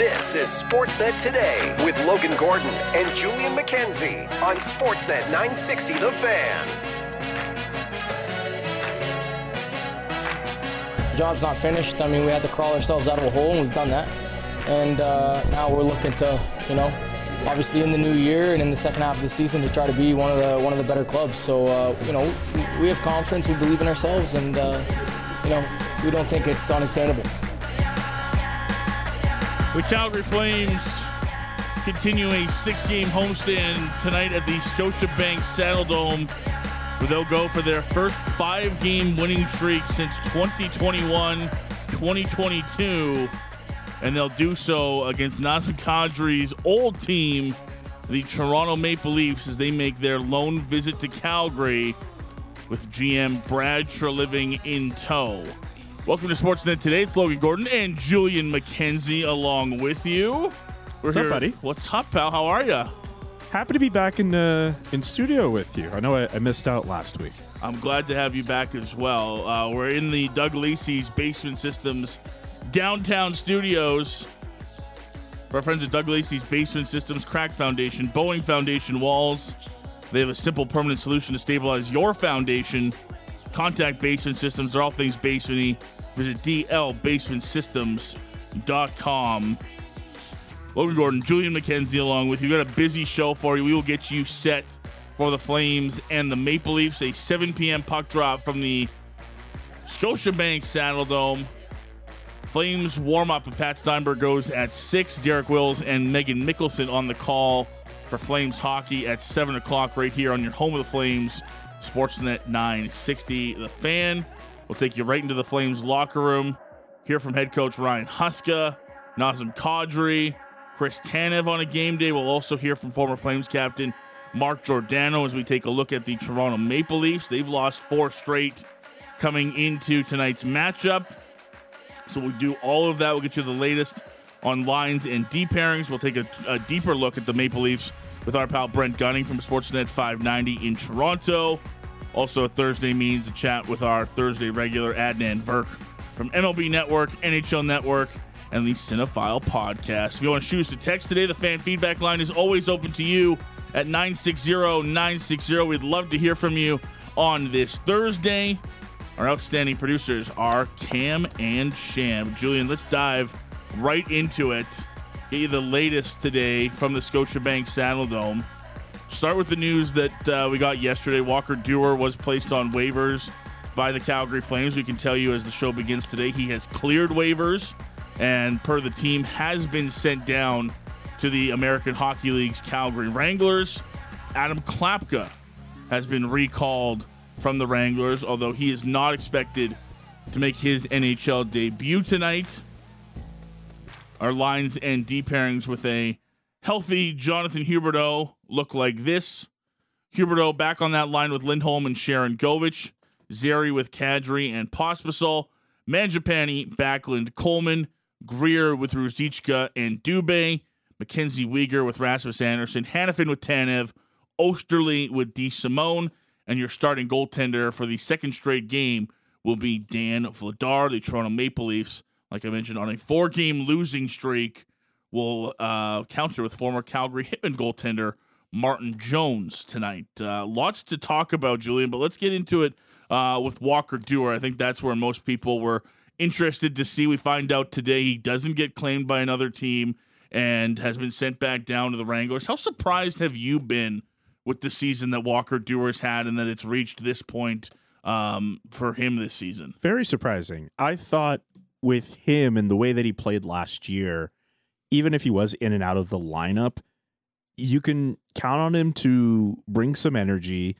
This is Sportsnet Today with Logan Gordon and Julian McKenzie on Sportsnet 960 The Fan. job's not finished. I mean, we had to crawl ourselves out of a hole, and we've done that. And uh, now we're looking to, you know, obviously in the new year and in the second half of the season to try to be one of the one of the better clubs. So, uh, you know, we, we have confidence, we believe in ourselves, and uh, you know, we don't think it's unattainable. The Calgary Flames continue a six-game homestand tonight at the Scotiabank Saddledome where they'll go for their first five-game winning streak since 2021-2022, and they'll do so against Nazem Kadri's old team, the Toronto Maple Leafs, as they make their lone visit to Calgary with GM Brad Treliving in tow. Welcome to Sportsnet today. It's Logan Gordon and Julian McKenzie along with you. We're What's up, buddy? What's up, pal? How are you? Happy to be back in uh, in studio with you. I know I, I missed out last week. I'm glad to have you back as well. Uh, we're in the Doug Lacey's Basement Systems downtown studios. For our friends at Doug Lacey's Basement Systems, Crack Foundation, Boeing Foundation walls. They have a simple permanent solution to stabilize your foundation. Contact Basement Systems. They're all things basementy. Visit dlbasementsystems.com. Logan Gordon, Julian McKenzie along with you. We've got a busy show for you. We will get you set for the Flames and the Maple Leafs. A 7 p.m. puck drop from the Scotiabank Saddle Dome. Flames warm up, and Pat Steinberg goes at 6. Derek Wills and Meghan Mikkelson on the call for Flames hockey at 7 o'clock right here on your home of the Flames, Sportsnet 960. The fan will take you right into the Flames locker room. Hear from head coach Ryan Huska, Nazem Kadri, Chris Tanev on a game day. We'll also hear from former Flames captain Mark Giordano as we take a look at the Toronto Maple Leafs. They've lost four straight coming into tonight's matchup. So we'll do all of that. We'll get you the latest on lines and D pairings. We'll take a, a deeper look at the Maple Leafs with our pal Brent Gunning from Sportsnet 590 in Toronto. Also, Thursday means a chat with our Thursday regular Adnan Virk from MLB Network, NHL Network, and the Cinephile Podcast. If you want to choose to text today, the fan feedback line is always open to you at 960 960. We'd love to hear from you on this Thursday. Our outstanding producers are Cam and Shan. Julian, let's dive right into it. Get you the latest today from the Scotiabank Saddle Dome. Start with the news that uh, we got yesterday. Walker Duehr was placed on waivers by the Calgary Flames. We can tell you as the show begins today, he has cleared waivers and per the team has been sent down to the American Hockey League's Calgary Wranglers. Adam Klapka has been recalled from the Wranglers, although he is not expected to make his NHL debut tonight. Our lines and D pairings with a healthy Jonathan Huberdeau look like this. Huberdeau back on that line with Lindholm and Sharon Govich. Zary with Kadri and Pospisil. Mangiapane, Backlund, Coleman. Greer with Ruzicka and Dubé. Mackenzie Weegar with Rasmus Andersson. Hanifin with Tanev. Oesterle with DeSimone. And your starting goaltender for the second straight game will be Dan Vladar, the Toronto Maple Leafs. Like I mentioned, on a four game losing streak, will uh, counter with former Calgary Hitmen goaltender Martin Jones tonight. Uh, lots to talk about, Julian, but let's get into it uh, with Walker Duehr. I think that's where most people were interested to see. We find out today he doesn't get claimed by another team and has been sent back down to the Wranglers. How surprised have you been with the season that Walker Duehr's had and that it's reached this point um, for him this season? Very surprising. I thought with him and the way that he played last year, even if he was in and out of the lineup, you can count on him to bring some energy,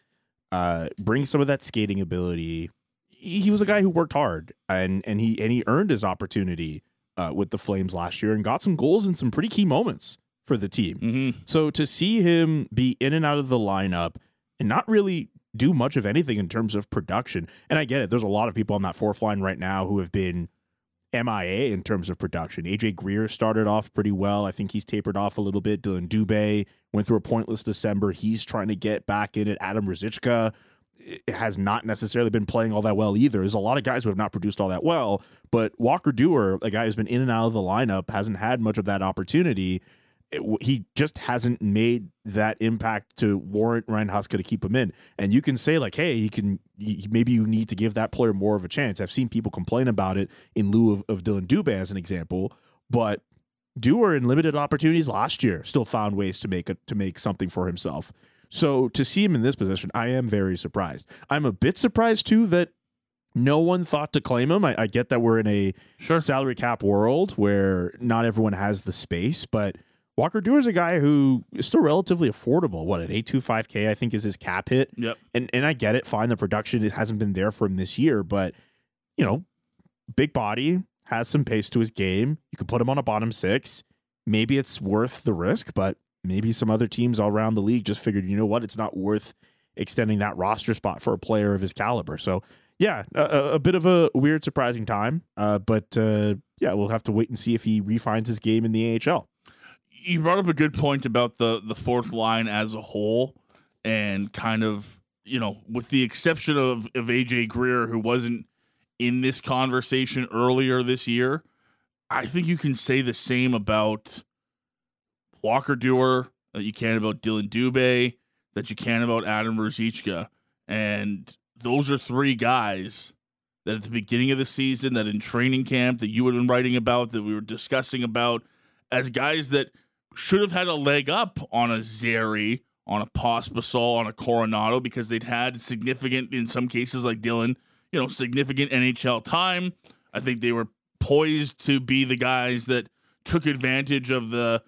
uh, bring some of that skating ability. He was a guy who worked hard and and he and he earned his opportunity uh, with the Flames last year and got some goals in some pretty key moments for the team. Mm-hmm. So to see him be in and out of the lineup and not really do much of anything in terms of production, and I get it. There's a lot of people on that fourth line right now who have been MIA in terms of production. AJ Greer started off pretty well. I think he's tapered off a little bit. Dillon Dubé went through a pointless December. He's trying to get back in it. Adam Ruzicka eh, has not necessarily been playing all that well either. There's a lot of guys who have not produced all that well, but Walker Duehr, a guy who's been in and out of the lineup, hasn't had much of that opportunity. It, he just hasn't made that impact to warrant Ryan Huska to keep him in. And you can say like, hey, he can. He, maybe you need to give that player more of a chance. I've seen people complain about it in lieu of, of Dillon Dubé as an example, but Duehr in limited opportunities last year still found ways to make a, to make something for himself. So to see him in this position, I am very surprised. I'm a bit surprised too that no one thought to claim him. I, I get that we're in a Sure. salary cap world where not everyone has the space, but Walker Duehr's a guy who is still relatively affordable. What at eight two five k, I think is his cap hit. Yep. And and I get it. Fine, the production it hasn't been there for him this year, but you know, big body has some pace to his game. You could put him on a bottom six. Maybe it's worth the risk, but maybe some other teams all around the league just figured, you know what, it's not worth extending that roster spot for a player of his caliber. So yeah, a, a- a bit of a weird, surprising time. Uh, but uh, yeah, we'll have to wait and see if he refines his game in the AHL. You brought up a good point about the the fourth line as a whole and kind of you know with the exception of of AJ Greer who wasn't in this conversation earlier this year I think you can say the same about Walker Duehr that you can about Dillon Dubé that you can about Adam Ruzicka. And those are three guys that at the beginning of the season that in training camp that you had been writing about that we were discussing about as guys that should have had a leg up on a Zary, on a Pospisil, on a Coronato because they'd had significant, in some cases like Dillon, you know, significant NHL time. I think they were poised to be the guys that took advantage of the,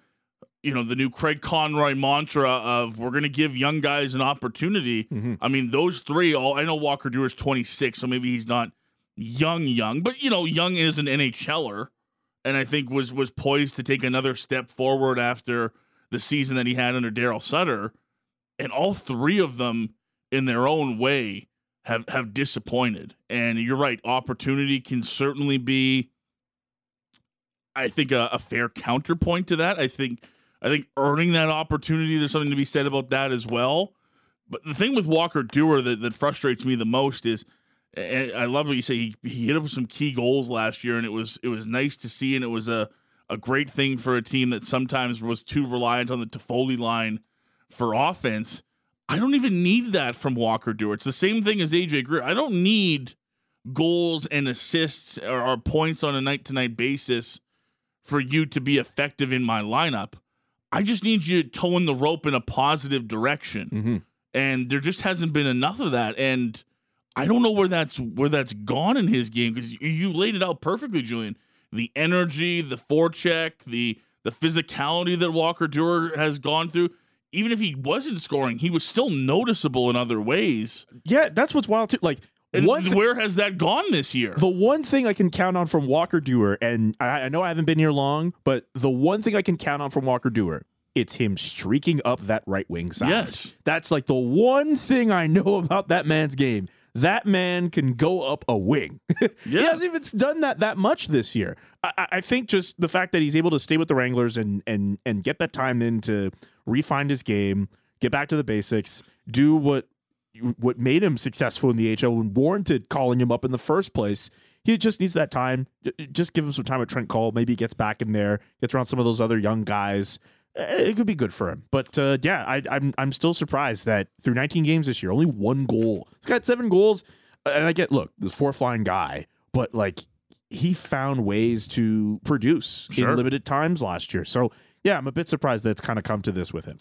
you know, the new Craig Conroy mantra of we're going to give young guys an opportunity. Mm-hmm. I mean, those three, all I know Walker Duehr's 26, so maybe he's not young, young, but, you know, young is an NHLer and I think was was poised to take another step forward after the season that he had under Daryl Sutter, and all three of them, in their own way, have have disappointed. And you're right, opportunity can certainly be, I think, a, a fair counterpoint to that. I think I think earning that opportunity, there's something to be said about that as well. But the thing with Walker Duehr that, that frustrates me the most is and I love what you say. He, he hit up some key goals last year, and it was it was nice to see, and it was a, a great thing for a team that sometimes was too reliant on the Toffoli line for offense. I don't even need that from Walker Duehr. It's the same thing as AJ Greer. I don't need goals and assists or, or points on a night to night basis for you to be effective in my lineup. I just need you to towing the rope in a positive direction, Mm-hmm. and there just hasn't been enough of that. And I don't know where that's where that's gone in his game because you, laid it out perfectly, Julian. The energy, the forecheck, the the physicality that Walker Duehr has gone through. Even if he wasn't scoring, he was still noticeable in other ways. Yeah, that's what's wild too. Like And one thi- where has that gone this year? The one thing I can count on from Walker Duehr, and I, I know I haven't been here long, but the one thing I can count on from Walker Duehr, it's him streaking up that right wing side. Yes. That's like the one thing I know about that man's game. That man can go up a wing. he hasn't even done that that much this year. I, I- think just the fact that he's able to stay with the Wranglers and and and get that time in to refine his game, get back to the basics, do what what made him successful in the HL and warranted calling him up in the first place. He just needs that time. Just give him some time with Trent Cull. Maybe he gets back in there, gets around some of those other young guys. Eh, It could be good for him. But uh, yeah, I, I'm I'm still surprised that through 19 games this year, only one goal. He's got seven goals, and I get look the fourth line guy, but like he found ways to produce Sure. in limited times last year. So yeah, I'm a bit surprised that it's kind of come to this with him.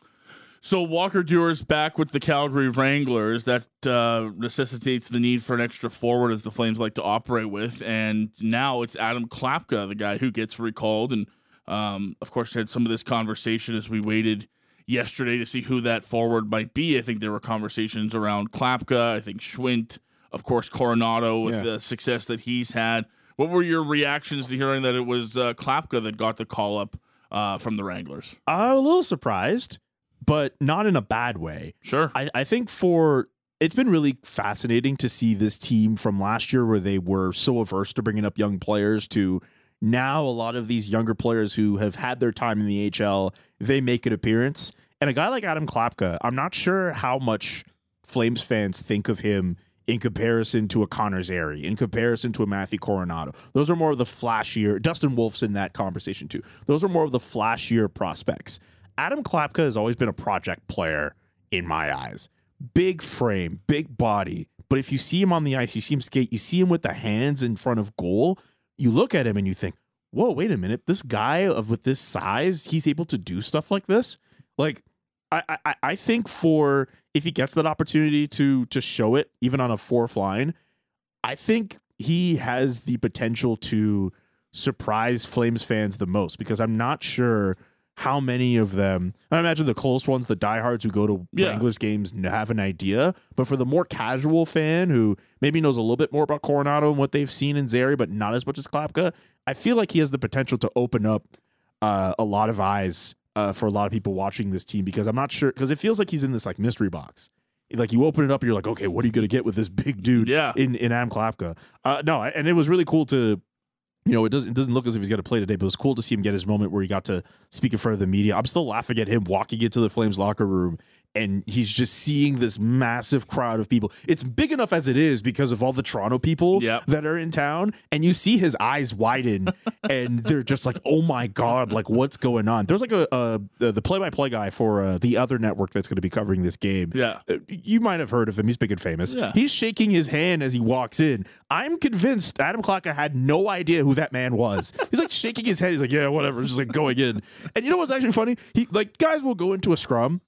So Walker Duehr's back with the Calgary Wranglers. That uh, necessitates the need for an extra forward, as the Flames like to operate with. And now it's Adam Klapka, the guy who gets recalled, and um, of course had some of this conversation as we waited yesterday to see who that forward might be. I think there were conversations around Klapka. I think Schwindt, of course, Coronato with Yeah. the success that he's had. What were your reactions to hearing that it was uh, Klapka that got the call up uh, from the Wranglers? I'm a little surprised, but not in a bad way. Sure. I, I think for it's been really fascinating to see this team from last year where they were so averse to bringing up young players to now a lot of these younger players who have had their time in the HL, they make an appearance. And a guy like Adam Klapka, I'm not sure how much Flames fans think of him in comparison to a Connor Zary, in comparison to a Matthew Coronato. Those are more of the flashier. Dustin Wolf's in that conversation too. Those are more of the flashier prospects. Adam Klapka has always been a project player in my eyes. Big frame, big body. But if you see him on the ice, you see him skate, you see him with the hands in front of goal, you look at him and you think, whoa, wait a minute. This guy of with this size, he's able to do stuff like this? Like, I, I, I think for if he gets that opportunity to to show it, even on a fourth line, I think he has the potential to surprise Flames fans the most because I'm not sure how many of them. I imagine the close ones, the diehards who go to Yeah. Wranglers games, have an idea. But for the more casual fan who maybe knows a little bit more about Coronato and what they've seen in Zary, but not as much as Klapka, I feel like he has the potential to open up uh, a lot of eyes uh, for a lot of people watching this team because I'm not sure because it feels like he's in this like mystery box. Like you open it up, and you're like, okay, what are you gonna get with this big dude? Yeah. in in Adam Klapka. Uh, no, and it was really cool to you know, it doesn't it doesn't look as if he's got to play today, but it was cool to see him get his moment where he got to speak in front of the media. I'm still laughing at him walking into the Flames locker room and he's just seeing this massive crowd of people. It's big enough as it is because of all the Toronto people Yep. that are in town, and you see his eyes widen, and they're just like, "Oh my god, like what's going on?" There's like a, a the play-by-play guy for uh, the other network that's going to be covering this game. Yeah. Uh, you might have heard of him. He's big and famous. Yeah. He's shaking his hand as he walks in. I'm convinced Adam Klapka had no idea who that man was. He's like shaking his head. He's like, yeah, whatever. Just like going in. And you know what's actually funny? He like guys will go into a scrum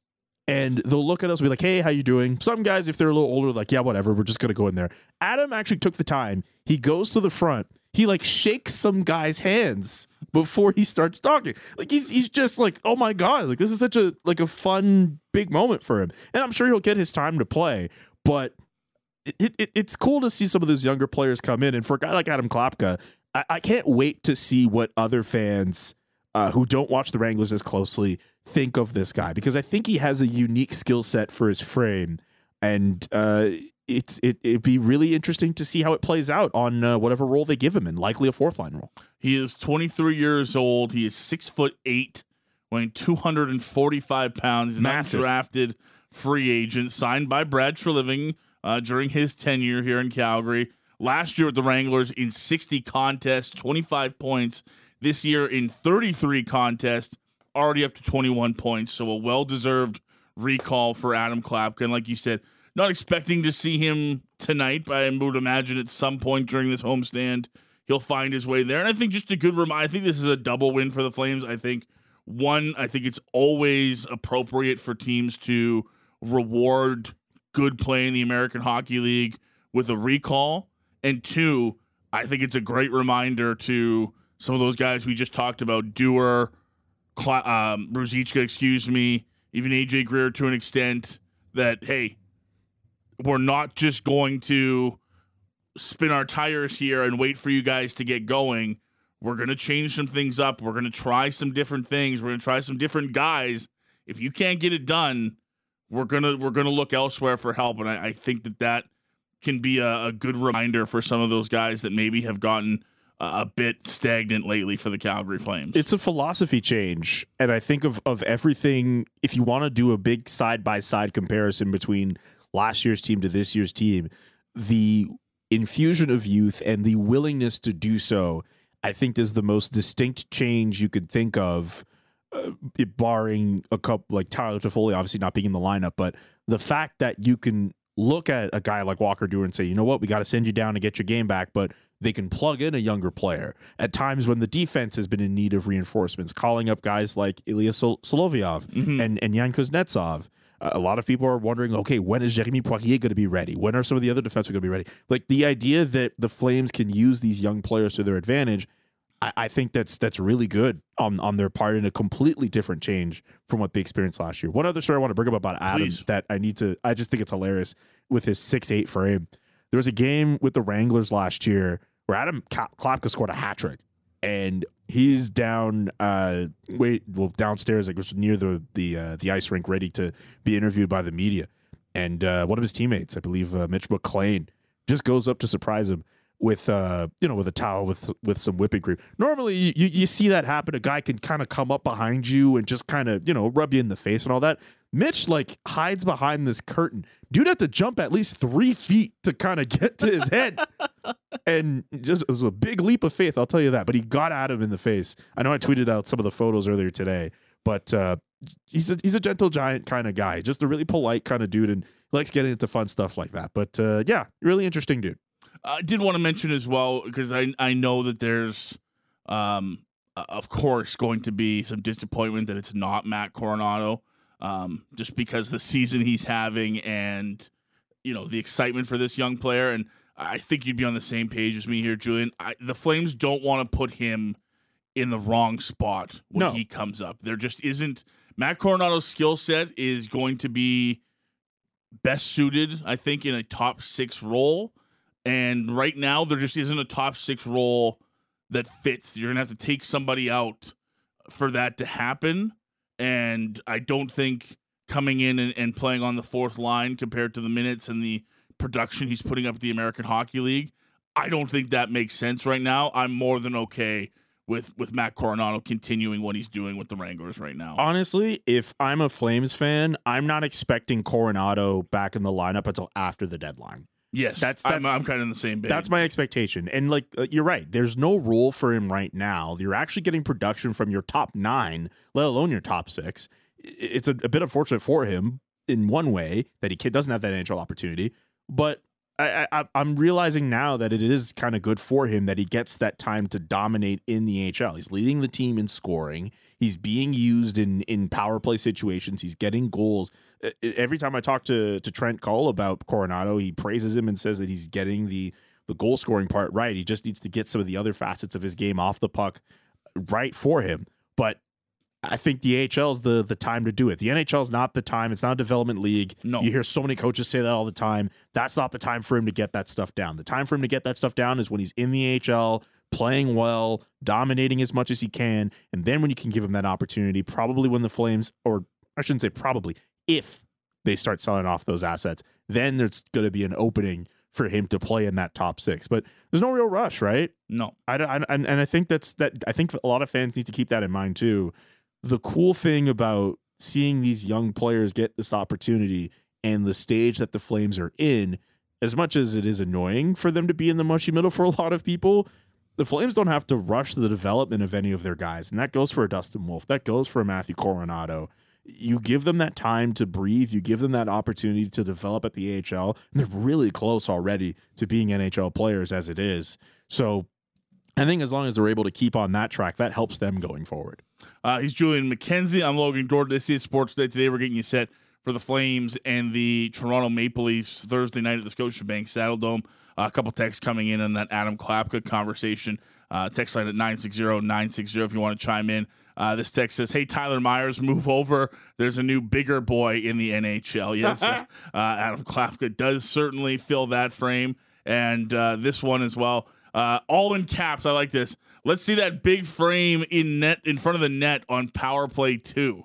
and they'll look at us and be like, hey, how you doing? Some guys, if they're a little older, like, yeah, whatever. We're just gonna go in there. Adam actually took the time. He goes to the front. He like shakes some guy's hands before he starts talking. Like he's he's just like, oh my god, like this is such a like a fun big moment for him. And I'm sure he'll get his time to play, but it, it, it's cool to see some of those younger players come in. And for a guy like Adam Klapka, I, I can't wait to see what other fans uh, who don't watch the Wranglers as closely think of this guy because I think he has a unique skill set for his frame. And uh, it's it, it'd be really interesting to see how it plays out on uh, whatever role they give him, and likely a fourth line role. He is 23 years old. He is six foot eight, weighing 245 pounds. He's Massive. undrafted free agent signed by Brad Treliving uh, during his tenure here in Calgary. Last year with the Wranglers in 60 contests, 25 points. This year in 33 contests, already up to 21 points. So a well deserved recall for Adam Klapka. And like you said, not expecting to see him tonight, but I would imagine at some point during this homestand he'll find his way there. And I think just a good reminder. I think this is a double win for the Flames. I think one, I think it's always appropriate for teams to reward good play in the American Hockey League with a recall. And two, I think it's a great reminder to some of those guys we just talked about, Duehr, um, Ruzicka, excuse me, even AJ Greer to an extent, that, hey, we're not just going to spin our tires here and wait for you guys to get going. We're going to change some things up. We're going to try some different things. We're going to try some different guys. If you can't get it done, we're gonna we're gonna look elsewhere for help. And I, I think that that can be a, a good reminder for some of those guys that maybe have gotten a, bit stagnant lately for the Calgary Flames. It's a philosophy change, and I think of of everything. If you want to do a big side by side comparison between last year's team to this year's team, the infusion of youth and the willingness to do so, I think, is the most distinct change you could think of. Uh, barring a couple like Tyler Toffoli obviously not being in the lineup, but the fact that you can look at a guy like Walker Duehr and say, you know what, we got to send you down to get your game back, but they can plug in a younger player at times when the defense has been in need of reinforcements, calling up guys like Ilya Sol- Solovyov and, and Yan Kuznetsov. Uh, a lot of people are wondering, okay, when is Jeremy Poirier going to be ready? When are some of the other defensemen going to be ready? Like the idea that the Flames can use these young players to their advantage, I, I think that's that's really good on on their part and a completely different change from what they experienced last year. One other story I want to bring up about Adam Please. that I need to, I just think it's hilarious with his six eight frame. There was a game with the Wranglers last year where Adam Ka- Klapka scored a hat trick, and he's down, uh, wait, well, downstairs, like was near the the uh, the ice rink, ready to be interviewed by the media. And uh, one of his teammates, I believe, uh, Mitch McLean, just goes up to surprise him. With uh you know with a towel with with some whipping cream. Normally you, you see that happen. A guy can kind of come up behind you and just kind of you know rub you in the face and all that. Mitch like hides behind this curtain. Dude had to jump at least three feet to kind of get to his head, and just it was a big leap of faith. I'll tell you that. But he got at him in the face. I know I tweeted out some of the photos earlier today, but uh, he's a he's a gentle giant kind of guy, just a really polite kind of dude, and likes getting into fun stuff like that. But uh, yeah, really interesting dude. I did want to mention as well because I I know that there's, um, of course, going to be some disappointment that it's not Matt Coronato, um, just because the season he's having and you know the excitement for this young player. And I think you'd be on the same page as me here, Julian. I, the Flames don't want to put him in the wrong spot when No. he comes up. There just isn't. Matt Coronato's skill set is going to be best suited, I think, in a top six role. And right now, there just isn't a top six role that fits. You're going to have to take somebody out for that to happen. And I don't think coming in and, and playing on the fourth line compared to the minutes and the production he's putting up at the American Hockey League, I don't think that makes sense right now. I'm more than okay with with Matt Coronato continuing what he's doing with the Wranglers right now. Honestly, if I'm a Flames fan, I'm not expecting Coronato back in the lineup until after the deadline. Yes, that's- I'm, that's- I'm kind of in the same. That's my expectation. And like uh, you're right, there's no role for him right now. You're actually getting production from your top nine, let alone your top six. It's a, a bit unfortunate for him in one way that he doesn't have that NHL opportunity, but I, I, I'm realizing now that it is kind of good for him that he gets that time to dominate in the HL. He's leading the team in scoring. He's being used in in power play situations. He's getting goals. Every time I talk to to Trent Cull about Coronato, he praises him and says that he's getting the the goal scoring part right. He just needs to get some of the other facets of his game off the puck right for him. But I think the AHL is the the time to do it. The NHL is not the time. It's not a development league. No. You hear so many coaches say that all the time. That's not the time for him to get that stuff down. The time for him to get that stuff down is when he's in the AHL, playing well, dominating as much as he can, and then when you can give him that opportunity, probably when the Flames or I shouldn't say probably, if they start selling off those assets, then there's going to be an opening for him to play in that top 6. But there's no real rush, right? no. I, don't- I, and and I think that's that. I think a lot of fans need to keep that in mind too. The cool thing about seeing these young players get this opportunity and the stage that the Flames are in, as much as it is annoying for them to be in the mushy middle for a lot of people, the Flames don't have to rush the development of any of their guys, and that goes for a Dustin Wolf, that goes for a Matthew Coronato. You give them that time to breathe. You give them that opportunity to develop at the AHL, and they're really close already to being NHL players as it is. So I think as long as they're able to keep on that track, that helps them going forward. Uh, he's Julian McKenzie. I'm Logan Gordon. This is Sports Day. Today we're getting you set for the Flames and the Toronto Maple Leafs Thursday night at the Scotiabank Saddle Dome. Uh, a couple texts coming in on that Adam Klapka conversation. Uh, text line at 960-960 if you want to chime in. Uh, this text says, "Hey Tyler Myers, move over. There's a new bigger boy in the NHL." Yes, uh, Adam Klapka does certainly fill that frame, and uh, this one as well. Uh, all in caps. I like this. Let's see that big frame in net in front of the net on power play two.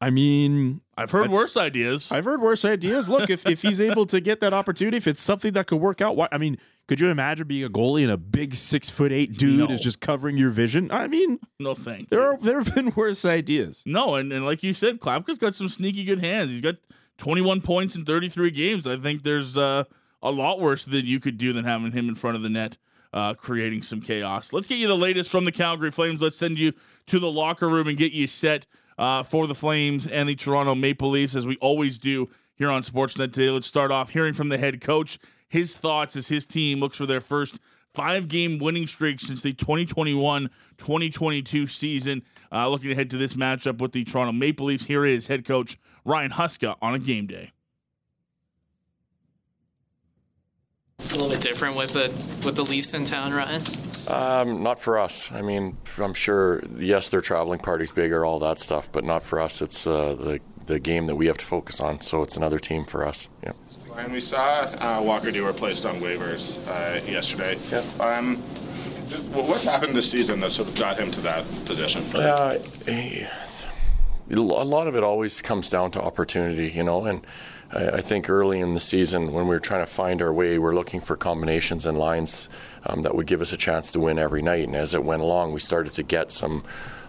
I mean, I've heard worse ideas. I've heard worse ideas. Look, if, if he's able to get that opportunity, if it's something that could work out, why, I mean, could you imagine being a goalie and a big six foot eight dude No. is just covering your vision? I mean, no thank there you. are there have been worse ideas. No, and, and like you said, Klapka's got some sneaky good hands. He's got 21 points in 33 games. I think there's uh, a lot worse that you could do than having him in front of the net, uh, creating some chaos. Let's get you the latest from the Calgary Flames. Let's send you to the locker room and get you set uh, for the Flames and the Toronto Maple Leafs, as we always do here on Sportsnet today. Let's start off hearing from the head coach his thoughts as his team looks for their first five game winning streak since the 2021 2022 season. Uh, looking ahead to this matchup with the Toronto Maple Leafs, here is head coach Ryan Huska on a game day. a little bit different with the with the Leafs in town, Ryan. Um, not for us. I mean, I'm sure. Yes, their traveling party's bigger, all that stuff, but not for us. It's uh, the the game that we have to focus on. So it's another team for us. Yeah. And we saw uh, Walker Duehr placed on waivers uh, yesterday. Yeah. Um, just wh- what's happened this season that sort of got him to that position? Uh, eh, a lot of it always comes down to opportunity, you know, and I, I think early in the season, when we were trying to find our way, we we're looking for combinations and lines um, that would give us a chance to win every night. And as it went along, we started to get some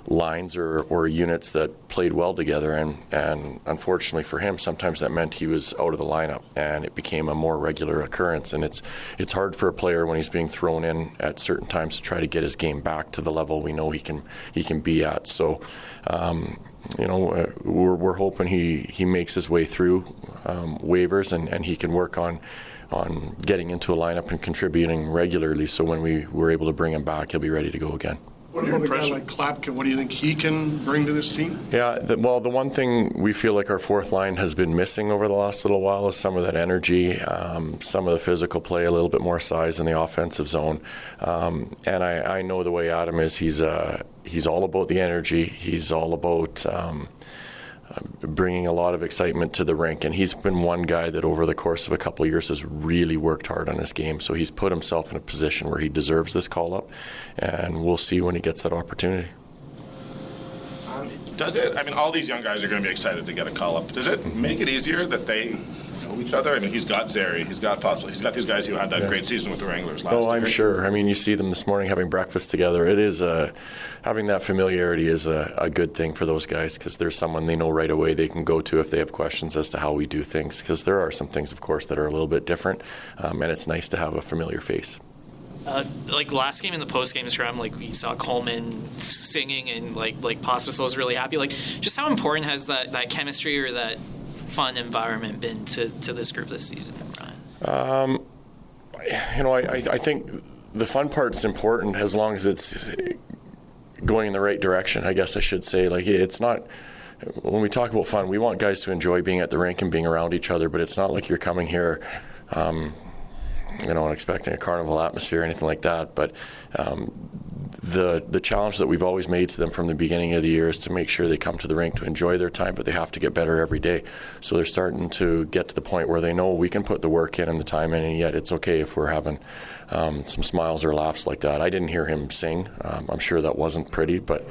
lines or, or units that played well together. And, and unfortunately for him, sometimes that meant he was out of the lineup and it became a more regular occurrence. And it's, it's hard for a player when he's being thrown in at certain times to try to get his game back to the level we know he can, he can be at. So, um, you know, uh, we're, we're hoping he, he makes his way through um, waivers and, and he can work on on getting into a lineup and contributing regularly. So when we were able to bring him back, he'll be ready to go again. What about a guy like Klapka? What do you think he can bring to this team? Yeah, the, well, the one thing we feel like our fourth line has been missing over the last little while is some of that energy, um, some of the physical play, a little bit more size in the offensive zone. Um, and I, I, know the way Adam is. He's uh, he's all about the energy. He's all about. Um, bringing a lot of excitement to the rink. And he's been one guy that over the course of a couple of years has really worked hard on his game. So he's put himself in a position where he deserves this call up, and we'll see when he gets that opportunity. Does it? I mean, all these young guys are going to be excited to get a call up. Does it make it easier that they know each other? I mean, he's got Zary, he's got Pospisil, he's got these guys who had that yeah. great season with the Wranglers last oh, year. Oh, I'm sure. I mean, you see them this morning having breakfast together. It is a, having that familiarity is a, a good thing for those guys because there's someone they know right away they can go to if they have questions as to how we do things. Because there are some things, of course, that are a little bit different, um, and it's nice to have a familiar face. Uh, like last game in the post game scrum, like we saw Coleman singing and like like Pospisil was really happy. Like, just how important has that that chemistry or that fun environment been to, to this group this season, Um, you know, I, I think the fun part's important as long as it's going in the right direction. I guess I should say, like it's not. When we talk about fun, we want guys to enjoy being at the rink and being around each other. But it's not like you're coming here, um, you know, expecting a carnival atmosphere or anything like that. But um, the the challenge that we've always made to them from the beginning of the year is to make sure they come to the rink to enjoy their time, but they have to get better every day. So they're starting to get to the point where they know we can put the work in and the time in, and yet it's okay if we're having um, some smiles or laughs like that. I didn't hear him sing. Um, I'm sure that wasn't pretty, but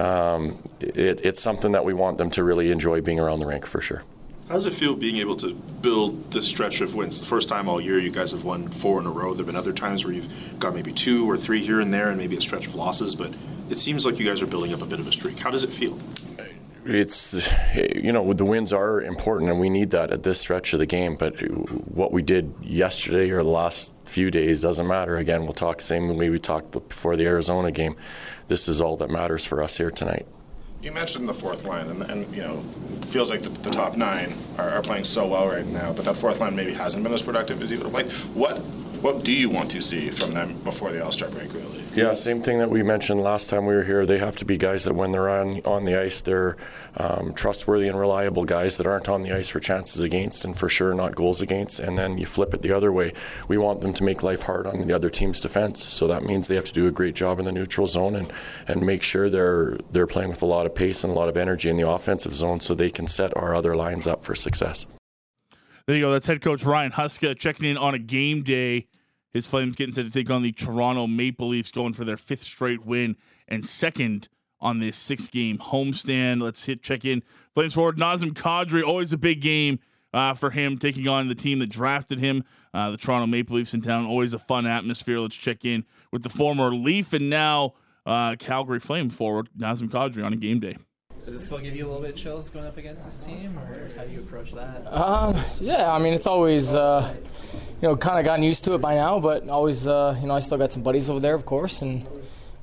um, it, it's something that we want them to really enjoy being around the rink for sure. How does it feel being able to build this stretch of wins? The first time all year you guys have won four in a row. There have been other times where you've got maybe two or three here and there and maybe a stretch of losses, but it seems like you guys are building up a bit of a streak. How does it feel? It's, you know, the wins are important and we need that at this stretch of the game, but what we did yesterday or the last few days doesn't matter. Again, we'll talk same way we talked before the Arizona game. This is all that matters for us here tonight. You mentioned the fourth line, and, and you know, feels like the, the top nine are, are, playing so well right now, but that fourth line maybe hasn't been as productive as you would have liked. What what do you want to see from them before the All Star break, really? Yeah, same thing that we mentioned last time we were here. They have to be guys that when they're on on the ice, they're um, trustworthy and reliable guys that aren't on the ice for chances against and for sure not goals against. And then you flip it the other way. We want them to make life hard on the other team's defense. So that means they have to do a great job in the neutral zone and and make sure they're they're playing with a lot of pace and a lot of energy in the offensive zone so they can set our other lines up for success. There you go. That's head coach Ryan Huska checking in on a game day. His Flames getting set to take on the Toronto Maple Leafs, going for their fifth straight win and second on this six game homestand. Let's hit check in. Flames forward Nazem Kadri, always a big game uh, for him, taking on the team that drafted him, uh, the Toronto Maple Leafs in town. Always a fun atmosphere. Let's check in with the former Leaf and now uh, Calgary Flame forward Nazem Kadri on a game day. Does this still give you a little bit chills going up against this team, or how do you approach that? Um, yeah, I mean it's always uh, you know kind of gotten used to it by now, but always uh, you know I still got some buddies over there, of course, and you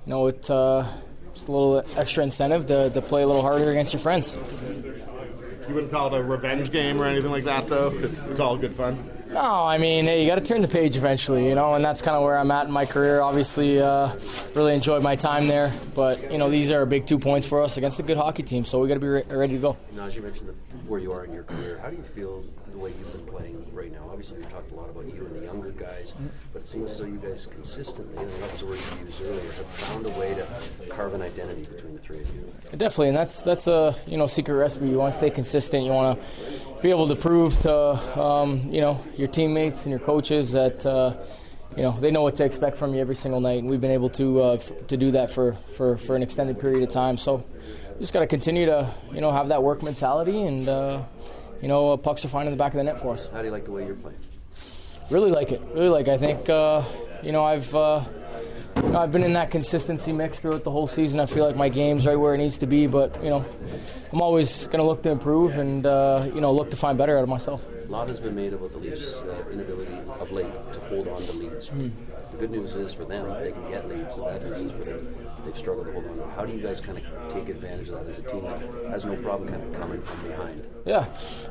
know it uh, just a little extra incentive to, to play a little harder against your friends. You wouldn't call it a revenge game or anything like that, though. It's, it's all good fun. No, I mean, hey, you got to turn the page eventually, you know, and that's kind of where I'm at in my career. Obviously, uh, really enjoyed my time there, but you know, these are big two points for us against a good hockey team, so we got to be re- ready to go. Now, as you mentioned the, where you are in your career, how do you feel the way you've been playing right now? Obviously, we talked a lot about you and the younger guys, mm-hmm. but it seems as though you guys consistently, and that was the word you used earlier, have found a way to carve an identity between the three of you. Definitely, and that's that's a you know secret recipe. You want to stay consistent. You want to be able to prove to um, you know your teammates and your coaches that uh, you know they know what to expect from you every single night, and we've been able to uh, f- to do that for, for, for an extended period of time. So just got to continue to you know have that work mentality and uh, you know, uh, pucks are finding the back of the net for us. How do you like the way you're playing? Really like it. Really like. It. I think uh, you know I've. Uh, you know, I've been in that consistency mix throughout the whole season. I feel like my game's right where it needs to be, but you know, I'm always going to look to improve and uh, you know look to find better out of myself. A lot has been made about the Leafs' uh, inability of late to hold on to leads. Mm. Good news is for them, they can get leads. The bad news is for them, they've struggled to hold on. How do you guys kind of take advantage of that as a team that has no problem kind of coming from behind? Yeah,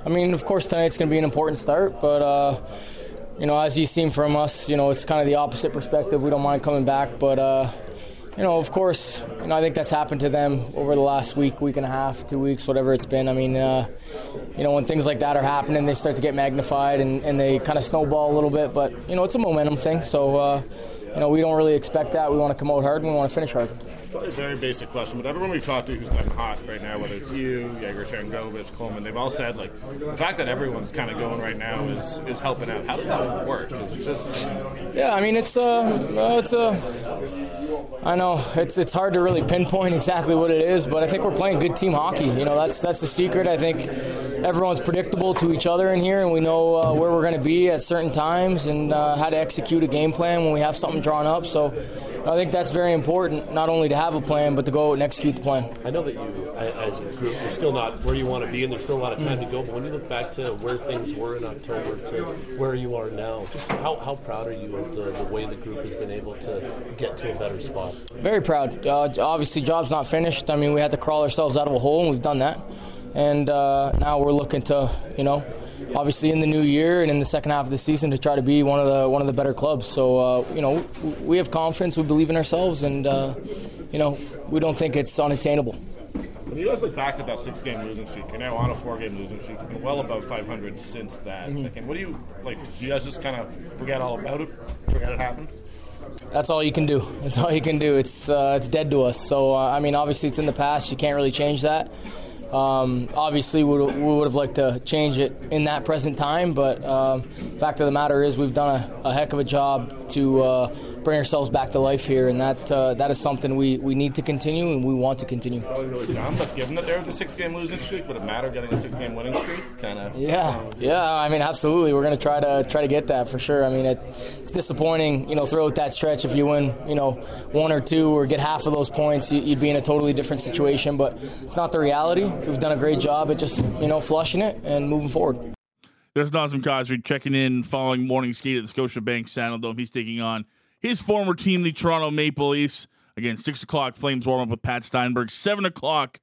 I mean, of course tonight's going to be an important start, but. Uh, you know, as you've seen from us, you know, it's kind of the opposite perspective. We don't mind coming back, but uh, you know, of course, you know, I think that's happened to them over the last week, week and a half, two weeks, whatever it's been. I mean, uh, you know, when things like that are happening, they start to get magnified and, and they kind of snowball a little bit. But you know, it's a momentum thing. So, uh, you know, we don't really expect that. We want to come out hard and we want to finish hard. Probably a very basic question, but everyone we've talked to who's hot right now, whether it's you, Yegor Sharangovich, Coleman, they've all said like the fact that everyone's kind of going right now is is helping out. How does that work? Because it's just Yeah, I mean it's uh, it's uh, I know it's it's hard to really pinpoint exactly what it is, but I think we're playing good team hockey. You know, that's that's the secret. I think everyone's predictable to each other in here, and we know uh, where we're going to be at certain times and uh, how to execute a game plan when we have something drawn up. So. I think that's very important, not only to have a plan, but to go out and execute the plan. I know that you, as a group, you're still not where you want to be, and there's still a lot of time to go. But when you look back to where things were in October to where you are now, just how, how proud are you of the, the way the group has been able to get to a better spot? Very proud. Uh, obviously, job's not finished. I mean, we had to crawl ourselves out of a hole, and we've done that. And uh, now we're looking to, you know, obviously in the new year and in the second half of the season to try to be one of the one of the better clubs. So uh, you know, we have confidence, we believe in ourselves, and uh, you know, we don't think it's unattainable. When you guys look back at that six-game losing streak, you're now on a four-game losing streak. Well above 500 since that. Mhm. Like, and what do you like? Do you guys just kind of forget all about it? Forget it happened? That's all you can do. That's all you can do. It's uh, it's dead to us. So uh, I mean, obviously it's in the past. You can't really change that. Um, obviously, we would, have liked to change it in that present time, but um, fact of the matter is, we've done a, a heck of a job to uh, bring ourselves back to life here, and that uh, that is something we, we need to continue and we want to continue. Probably really dumb, but given that there was a six-game losing streak, would it matter getting a six-game winning streak? Kind of. Yeah, yeah. I mean, absolutely. We're going to try to try to get that for sure. I mean, it, it's disappointing, you know, throughout that stretch. If you win, you know, one or two or get half of those points, you, you'd be in a totally different situation. But it's not the reality. We've done a great job at just you know flushing it and moving forward. There's Nazem Kadri checking in following morning skate at the Scotiabank Saddle Dome. He's taking on his former team, the Toronto Maple Leafs. Again, 6 o'clock, Flames warm up with Pat Steinberg. 7 o'clock,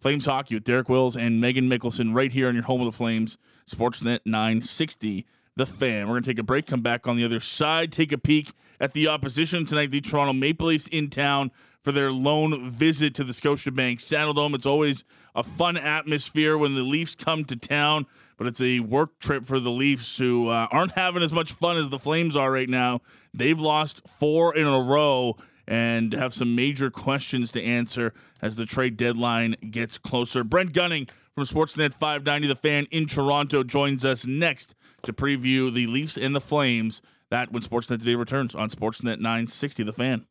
Flames hockey with Derek Wills and Meghan Mikkelson right here on your home of the Flames, Sportsnet 960, The Fan. We're going to take a break, come back on the other side, take a peek at the opposition tonight, the Toronto Maple Leafs in town for their lone visit to the Scotiabank Saddle Dome. It's always a fun atmosphere when the Leafs come to town, but it's a work trip for the Leafs who uh, aren't having as much fun as the Flames are right now. They've lost four in a row and have some major questions to answer as the trade deadline gets closer. Brent Gunning from Sportsnet 590, the fan in Toronto, joins us next to preview the Leafs and the Flames. That when Sportsnet Today returns on Sportsnet 960, the fan.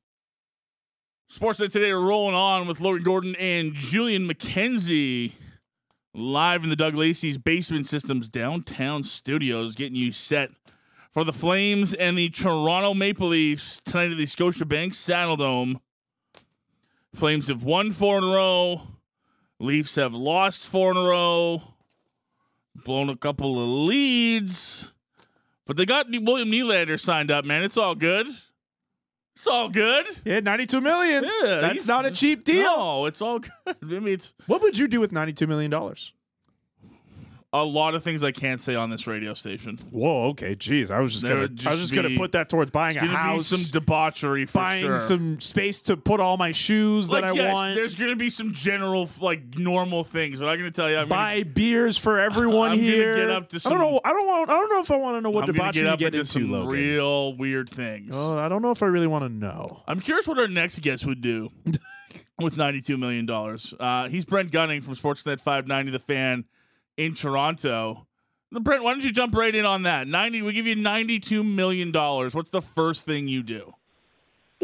Sportsnet Today rolling on with Logan Gordon and Julian McKenzie live in the Doug Lacey's Basement Systems downtown studios, getting you set for the Flames and the Toronto Maple Leafs tonight at the Scotiabank Saddle Dome. Flames have won four in a row. Leafs have lost four in a row. Blown a couple of leads. But they got William Nylander signed up, man. It's all good. It's all good. Yeah, 92 million. Yeah, That's he's- not a cheap deal. No, it's all good. I mean, it's What would you do with 92 million dollars? A lot of things I can't say on this radio station. Whoa, okay, jeez. I was just There gonna would I was just just gonna be- put that towards buying a gonna house, be some debauchery for buying sure. some space to put all my shoes like, that I yes, want, there's gonna be some general like normal things, but I'm gonna tell you, I'm gonna buy beers for everyone I'm gonna here. get up to I some- don't know. I don't want. I don't know if I want to know what gonna, I'm gonna debauchery get up you get into into, some Logan. real weird things. Oh, I don't know if I really want to know. I'm curious what our next guest would do with 92 million dollars. Uh, he's Brent Gunning from Sportsnet 590, the fan in Toronto. Brent, why don't you jump right in on that? 90. We give you 92 million dollars. What's the first thing you do?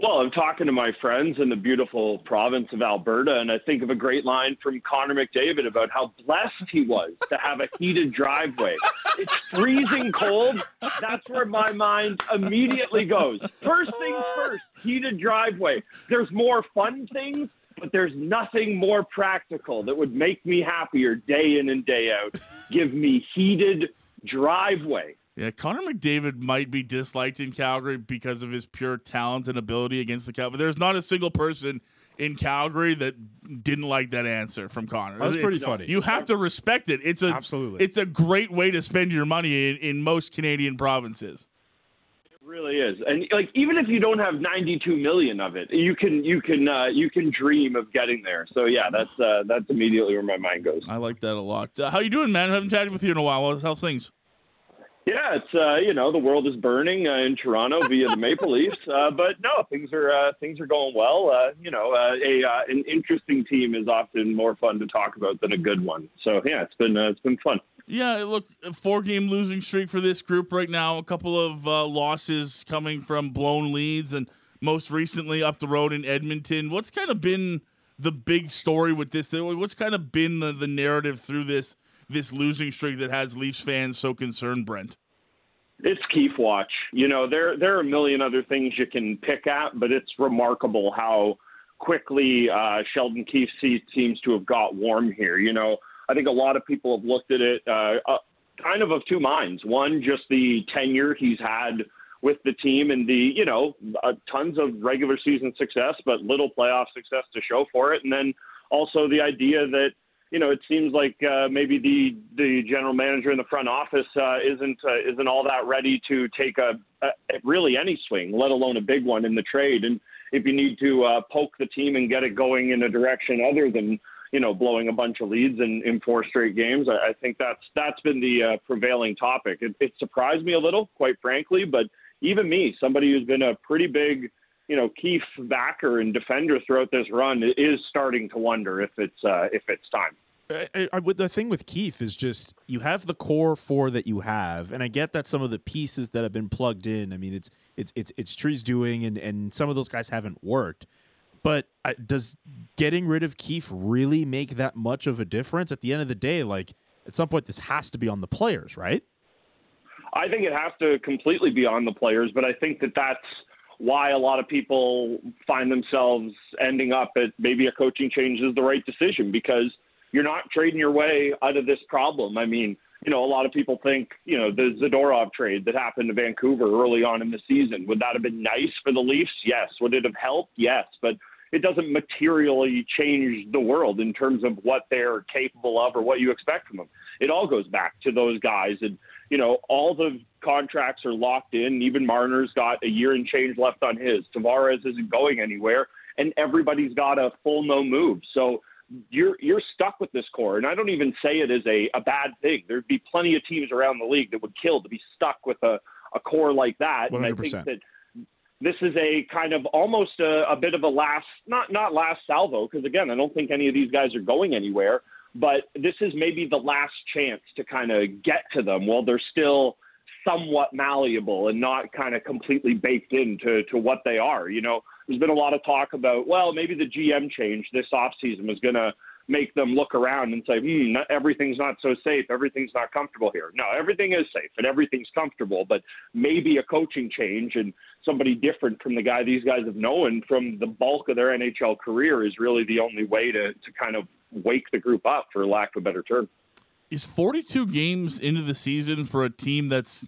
Well, I'm talking to my friends in the beautiful province of Alberta, and I think of a great line from Connor McDavid about how blessed he was to have a heated driveway. It's freezing cold. That's where my mind immediately goes. First things first, heated driveway. There's more fun things, but there's nothing more practical that would make me happier day in and day out. Give me heated driveway. Yeah, Connor McDavid might be disliked in Calgary because of his pure talent and ability against the Calgary. There's not a single person in Calgary that didn't like that answer from Connor. That was pretty It's- funny. You have to respect it. It's a Absolutely. It's a great way to spend your money in, in most Canadian provinces. It really is, and like even if you don't have 92 million of it, you can you can uh, you can dream of getting there. So yeah, that's uh, that's immediately where my mind goes. I like that a lot. Uh, how you doing, man? I haven't chatted with you in a while. How's things? Yeah, it's uh, you know the world is burning uh, in Toronto via the Maple Leafs, uh, but no, things are uh, things are going well. Uh, you know, uh, a uh, an interesting team is often more fun to talk about than a good one. So yeah, it's been uh, it's been fun. Yeah, look, four game losing streak for this group right now. A couple of uh, losses coming from blown leads, and most recently up the road in Edmonton. What's kind of been the big story with this? What's kind of been the, the narrative through this this losing streak that has Leafs fans so concerned, Brent? It's Keefe watch. You know, there there are a million other things you can pick at, but it's remarkable how quickly uh, Sheldon se- seems to have got warm here. You know, I think a lot of people have looked at it uh, uh, kind of of two minds. One, just the tenure he's had with the team and the you know uh, tons of regular season success, but little playoff success to show for it, and then also the idea that you know, it seems like uh, maybe the the general manager in the front office uh, isn't uh, isn't all that ready to take a, a really any swing, let alone a big one in the trade. And if you need to uh, poke the team and get it going in a direction other than you know blowing a bunch of leads in, in four straight games, I, I think that's that's been the uh, prevailing topic. It, it surprised me a little, quite frankly, but even me, somebody who's been a pretty big you know, Keefe backer and defender throughout this run is starting to wonder if it's uh, if it's time. I, I, the thing with Keefe is just you have the core four that you have, and I get that some of the pieces that have been plugged in. I mean, it's it's it's it's Tree's doing, and and some of those guys haven't worked. But does getting rid of Keefe really make that much of a difference? At the end of the day, like at some point, this has to be on the players, right? I think it has to completely be on the players, but I think that that's why a lot of people find themselves ending up at maybe a coaching change is the right decision because you're not trading your way out of this problem. I mean, you know, a lot of people think, you know, the Zadorov trade that happened to Vancouver early on in the season, would that have been nice for the Leafs? Yes. Would it have helped? Yes. But it doesn't materially change the world in terms of what they're capable of or what you expect from them. It all goes back to those guys. And, you know, all the contracts are locked in. Even Marner's got a year and change left on his. Tavares isn't going anywhere. And everybody's got a full no move. So you're you're stuck with this core. And I don't even say it is a, a bad thing. There'd be plenty of teams around the league that would kill to be stuck with a, a core like that. 100%. And I think that this is a kind of almost a, a bit of a last not not last salvo because again I don't think any of these guys are going anywhere but this is maybe the last chance to kind of get to them while they're still somewhat malleable and not kind of completely baked into to what they are you know? There's been a lot of talk about well maybe the GM change this offseason was going to make them look around and say, hmm, not, everything's not so safe. Everything's not comfortable here. No, everything is safe and everything's comfortable, but maybe a coaching change and somebody different from the guy these guys have known from the bulk of their NHL career is really the only way to, to kind of wake the group up, for lack of a better term. Is 42 games into the season for a team that's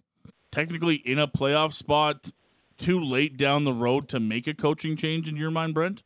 technically in a playoff spot too late down the road to make a coaching change in your mind, Brent?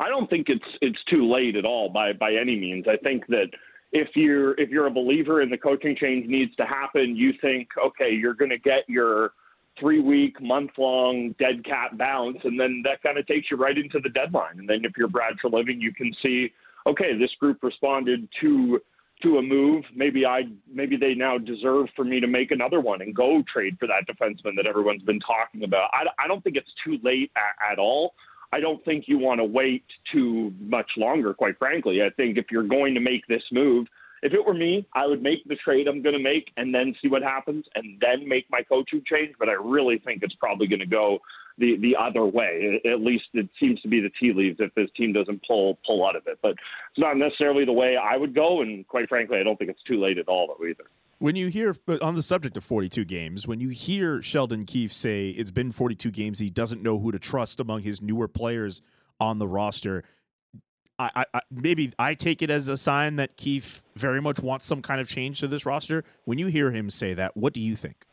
I don't think it's it's too late at all by by any means. I think that if you're if you're a believer in the coaching change needs to happen, you think okay, you're going to get your three week, month long dead cat bounce, and then that kind of takes you right into the deadline. And then if you're Brad Treliving, you can see okay, this group responded to to a move. Maybe I maybe they now deserve for me to make another one and go trade for that defenseman that everyone's been talking about. I, I don't think it's too late at, at all. I don't think you want to wait too much longer, quite frankly. I think if you're going to make this move, if it were me, I would make the trade I'm going to make and then see what happens and then make my coaching change. But I really think it's probably going to go the the other way. At least it seems to be the tea leaves if this team doesn't pull pull out of it. But it's not necessarily the way I would go, and quite frankly, I don't think it's too late at all though either. When you hear, on the subject of 42 games, when you hear Sheldon Keefe say it's been 42 games, he doesn't know who to trust among his newer players on the roster. I, I, maybe I take it as a sign that Keefe very much wants some kind of change to this roster. When you hear him say that, what do you think?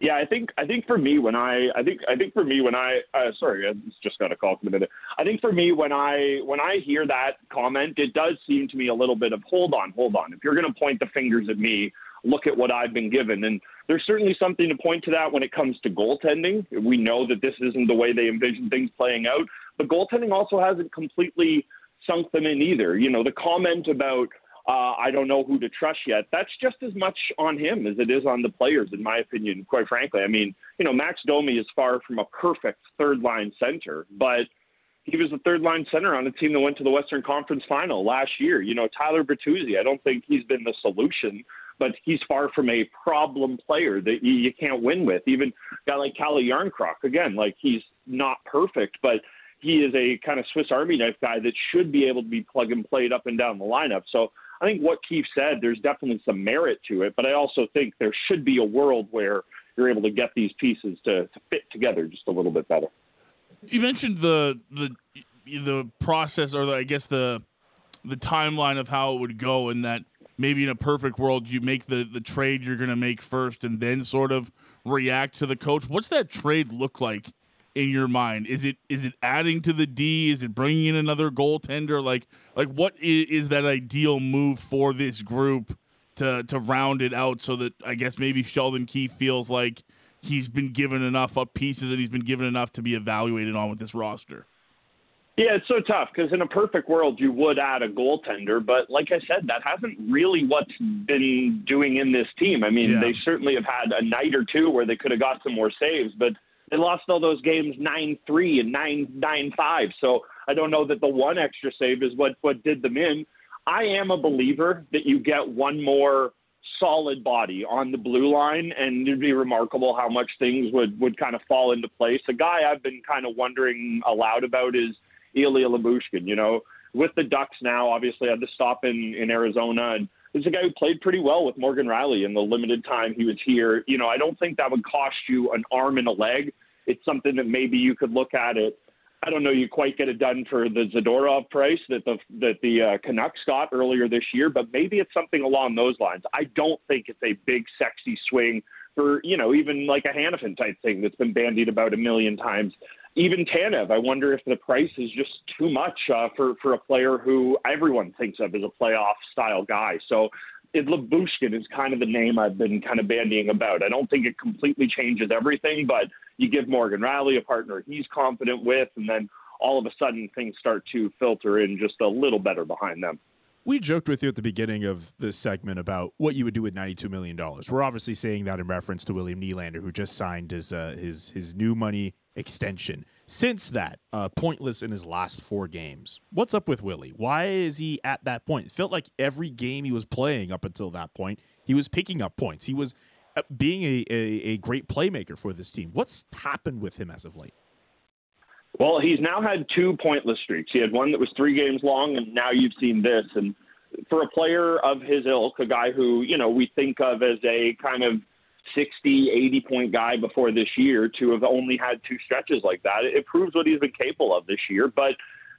Yeah, I think I think for me when I I think I think for me when I uh, sorry I just got a call from a minute. I think for me when I when I hear that comment, it does seem to me a little bit of hold on, hold on. If you're going to point the fingers at me, look at what I've been given. And there's certainly something to point to that when it comes to goaltending. We know that this isn't the way they envision things playing out, but goaltending also hasn't completely sunk them in either. You know, the comment about uh, I don't know who to trust yet. That's just as much on him as it is on the players, in my opinion, quite frankly. I mean, you know, Max Domi is far from a perfect third line center, but he was the third line center on a team that went to the Western Conference final last year. You know, Tyler Bertuzzi, I don't think he's been the solution, but he's far from a problem player that you, you can't win with. Even a guy like Calle Jarnkrok, again, like he's not perfect, but he is a kind of Swiss Army knife guy that should be able to be plug and played up and down the lineup. So I think what Keefe said, there's definitely some merit to it, but I also think there should be a world where you're able to get these pieces to, to fit together just a little bit better. You mentioned the the the process, or the, I guess the the timeline of how it would go, and that maybe in a perfect world you make the the trade you're going to make first, and then sort of react to the coach. What's that trade look like in your mind? Is it is it adding to the D? Is it bringing in another goaltender? Like like what is, that ideal move for this group to to round it out so that I guess maybe Sheldon Keefe feels like he's been given enough up pieces and he's been given enough to be evaluated on with this roster. Yeah, it's so tough because in a perfect world you would add a goaltender, but like I said, that hasn't really what's been doing in this team. I mean, yeah. they certainly have had a night or two where they could have got some more saves, but they lost all those games nine three and nine nine five. So I don't know that the one extra save is what what did them in. I am a believer that you get one more solid body on the blue line, and it'd be remarkable how much things would would kind of fall into place. A guy I've been kind of wondering aloud about is Ilya Lyubushkin. You know, with the Ducks now, obviously had to stop in in Arizona and is a guy who played pretty well with Morgan Rielly in the limited time he was here. You know, I don't think that would cost you an arm and a leg. It's something that maybe you could look at it. I don't know. You quite get it done for the Zadorov price that the that the uh, Canucks got earlier this year, but maybe it's something along those lines. I don't think it's a big, sexy swing for you know even like a Hanifin type thing that's been bandied about a million times even Tanev, I wonder if the price is just too much uh, for for a player who everyone thinks of as a playoff style guy. So it, Lyubushkin is kind of the name I've been kind of bandying about. I don't think it completely changes everything, but you give Morgan Rielly a partner he's confident with, and then all of a sudden things start to filter in just a little better behind them. We joked with you at the beginning of this segment about what you would do with $92 million. We're obviously saying that in reference to William Nylander, who just signed his uh, his his new money extension. Since that, uh, pointless in his last four games. What's up with Willie? Why is he at that point? It felt like every game he was playing up until that point, he was picking up points. He was uh, being a, a, a great playmaker for this team. What's happened with him as of late? Well, he's now had two pointless streaks. He had one that was three games long, and now you've seen this. And for a player of his ilk, a guy who, you know, we think of as a kind of 60, 80 point guy before this year to have only had two stretches like that. It proves what he's been capable of this year. But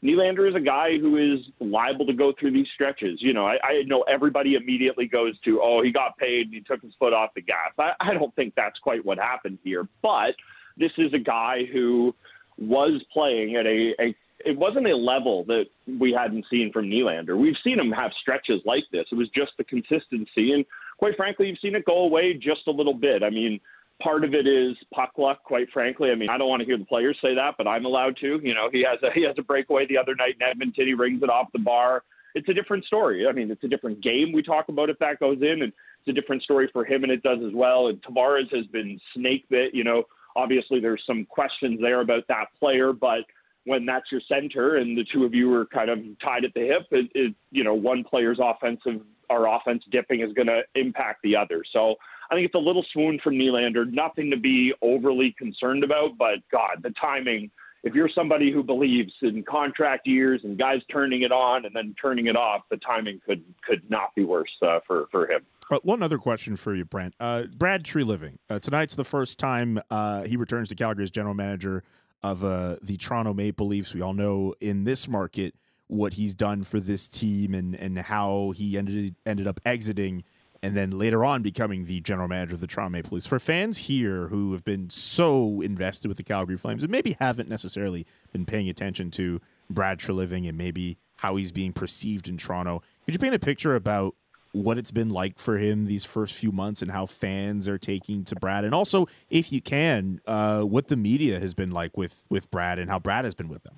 Nylander is a guy who is liable to go through these stretches. You know, I, I know everybody immediately goes to, oh, he got paid and he took his foot off the gas. I, I don't think that's quite what happened here. But this is a guy who was playing at a, a it wasn't a level that we hadn't seen from Nylander. We've seen him have stretches like this. It was just the consistency. And quite frankly, you've seen it go away just a little bit. I mean, part of it is puck luck, quite frankly. I mean, I don't want to hear the players say that, but I'm allowed to. You know, he has a he has a breakaway the other night in Edmonton. He rings it off the bar. It's a different story. I mean, it's a different game we talk about if that goes in, and it's a different story for him, and it does as well. And Tavares has been snake bit. You know, obviously there's some questions there about that player, but when that's your center and the two of you are kind of tied at the hip, it, it you know one player's offensive our offense dipping is going to impact the other. So I think it's a little swoon from Nylander. Nothing to be overly concerned about, but God, the timing. If you're somebody who believes in contract years and guys turning it on and then turning it off, the timing could could not be worse uh, for for him. Uh, one other question for you, Brent. Uh, Brad Treliving. Uh, tonight's the first time uh, he returns to Calgary as general manager of uh, the Toronto Maple Leafs. We all know in this market what he's done for this team and and how he ended ended up exiting and then later on becoming the general manager of the Toronto Maple Leafs. For fans here who have been so invested with the Calgary Flames and maybe haven't necessarily been paying attention to Brad Treliving and maybe how he's being perceived in Toronto, could you paint a picture about what it's been like for him these first few months and how fans are taking to Brad, and also, if you can, uh, what the media has been like with with Brad and how Brad has been with them.